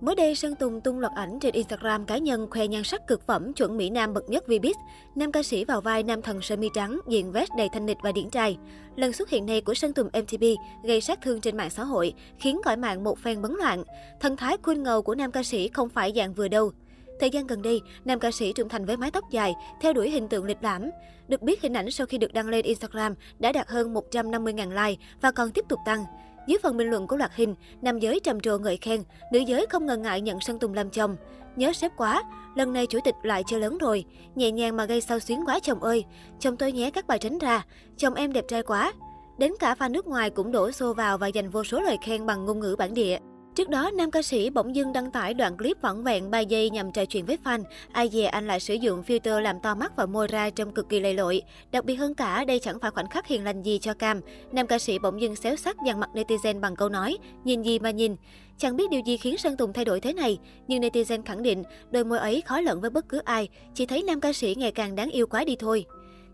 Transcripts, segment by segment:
Mới đây, Sơn Tùng tung loạt ảnh trên Instagram cá nhân khoe nhan sắc cực phẩm chuẩn Mỹ Nam bậc nhất Vbiz. Nam ca sĩ vào vai nam thần sơ mi trắng, diện vest đầy thanh lịch và điển trai. Lần xuất hiện này của Sơn Tùng MTB gây sát thương trên mạng xã hội, khiến cõi mạng một phen bấn loạn. Thần thái cool ngầu của nam ca sĩ không phải dạng vừa đâu. Thời gian gần đây, nam ca sĩ trưởng thành với mái tóc dài, theo đuổi hình tượng lịch lãm. Được biết hình ảnh sau khi được đăng lên Instagram đã đạt hơn 150.000 like và còn tiếp tục tăng. Dưới phần bình luận của loạt hình, nam giới trầm trồ ngợi khen, nữ giới không ngần ngại nhận Sơn Tùng làm chồng. Nhớ sếp quá, lần này chủ tịch lại chơi lớn rồi, nhẹ nhàng mà gây sao xuyến quá chồng ơi. Chồng tôi nhé các bài tránh ra, chồng em đẹp trai quá. Đến cả fan nước ngoài cũng đổ xô vào và dành vô số lời khen bằng ngôn ngữ bản địa. Trước đó, nam ca sĩ bỗng dưng đăng tải đoạn clip vỏn vẹn 3 giây nhằm trò chuyện với fan. Ai dè anh lại sử dụng filter làm to mắt và môi ra trông cực kỳ lầy lội. Đặc biệt hơn cả, đây chẳng phải khoảnh khắc hiền lành gì cho cam. Nam ca sĩ bỗng dưng xéo sắc dằn mặt netizen bằng câu nói, nhìn gì mà nhìn. Chẳng biết điều gì khiến Sơn Tùng thay đổi thế này, nhưng netizen khẳng định đôi môi ấy khó lẫn với bất cứ ai, chỉ thấy nam ca sĩ ngày càng đáng yêu quá đi thôi.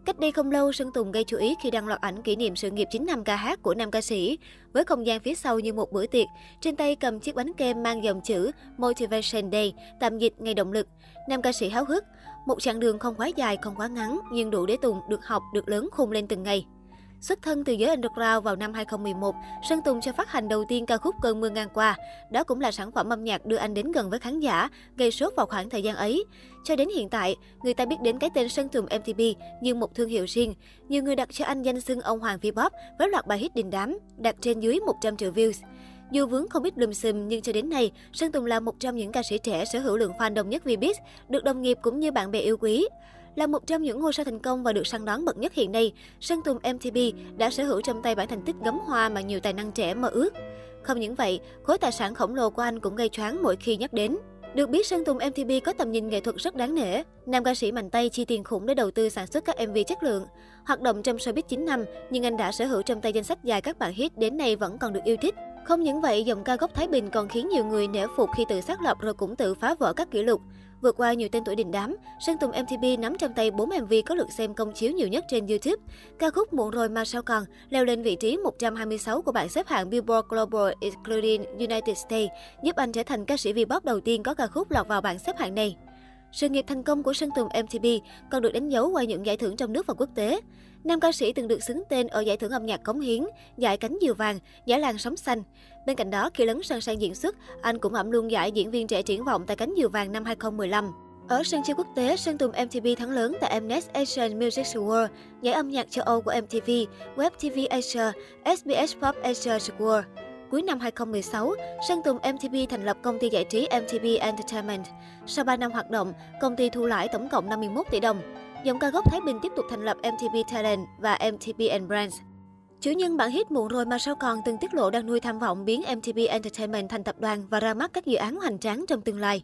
Cách đây không lâu, Sơn Tùng gây chú ý khi đăng loạt ảnh kỷ niệm sự nghiệp 9 năm ca hát của nam ca sĩ. Với không gian phía sau như một bữa tiệc, trên tay cầm chiếc bánh kem mang dòng chữ Motivation Day, tạm dịch ngày động lực. Nam ca sĩ háo hức, một chặng đường không quá dài, không quá ngắn, nhưng đủ để Tùng được học, được lớn khôn lên từng ngày. Xuất thân từ giới underground vào năm 2011, Sơn Tùng cho phát hành đầu tiên ca khúc Cơn mưa ngang qua. Đó cũng là sản phẩm âm nhạc đưa anh đến gần với khán giả, gây sốt vào khoảng thời gian ấy. Cho đến hiện tại, người ta biết đến cái tên Sơn Tùng MTP như một thương hiệu riêng. Nhiều người đặt cho anh danh xưng ông Hoàng V-pop với loạt bài hit đình đám, đạt trên dưới 100 triệu views. Dù vướng không ít lùm xùm nhưng cho đến nay, Sơn Tùng là một trong những ca sĩ trẻ sở hữu lượng fan đông nhất Vbiz, được đồng nghiệp cũng như bạn bè yêu quý. Là một trong những ngôi sao thành công và được săn đón bậc nhất hiện nay, Sơn Tùng MTP đã sở hữu trong tay bản thành tích gấm hoa mà nhiều tài năng trẻ mơ ước. Không những vậy, khối tài sản khổng lồ của anh cũng gây choáng mỗi khi nhắc đến. Được biết, Sơn Tùng MTP có tầm nhìn nghệ thuật rất đáng nể. Nam ca sĩ mạnh tay chi tiền khủng để đầu tư sản xuất các MV chất lượng. Hoạt động trong showbiz 9 năm, nhưng anh đã sở hữu trong tay danh sách dài các bản hit đến nay vẫn còn được yêu thích. Không những vậy, dòng ca gốc Thái Bình còn khiến nhiều người nể phục khi tự xác lập rồi cũng tự phá vỡ các kỷ lục. Vượt qua nhiều tên tuổi đình đám, Sơn Tùng MTP nắm trong tay 4 MV có lượt xem công chiếu nhiều nhất trên YouTube. Ca khúc Muộn rồi mà sao còn leo lên vị trí 126 của bảng xếp hạng Billboard Global including United States, giúp anh trở thành ca sĩ V-pop đầu tiên có ca khúc lọt vào bảng xếp hạng này. Sự nghiệp thành công của Sơn Tùng MTP còn được đánh dấu qua những giải thưởng trong nước và quốc tế. Nam ca sĩ từng được xứng tên ở giải thưởng âm nhạc cống hiến, giải cánh diều vàng, giải làng sóng xanh. Bên cạnh đó, khi lấn sân sang diễn xuất, anh cũng ẩm luôn giải diễn viên trẻ triển vọng tại cánh diều vàng năm 2015. Ở sân chơi quốc tế, Sơn Tùng MTV thắng lớn tại Mnet Asian Music Award, giải âm nhạc châu Âu của MTV, Web TV Asia, SBS Pop Asia Award. Cuối năm 2016, Sơn Tùng MTV thành lập công ty giải trí MTV Entertainment. Sau 3 năm hoạt động, công ty thu lãi tổng cộng 51 tỷ đồng. Dòng ca gốc Thái Bình tiếp tục thành lập MTV Talent và MTV and Brands. Chủ nhân bản hit muộn rồi mà sao còn từng tiết lộ đang nuôi tham vọng biến MTV Entertainment thành tập đoàn và ra mắt các dự án hoành tráng trong tương lai.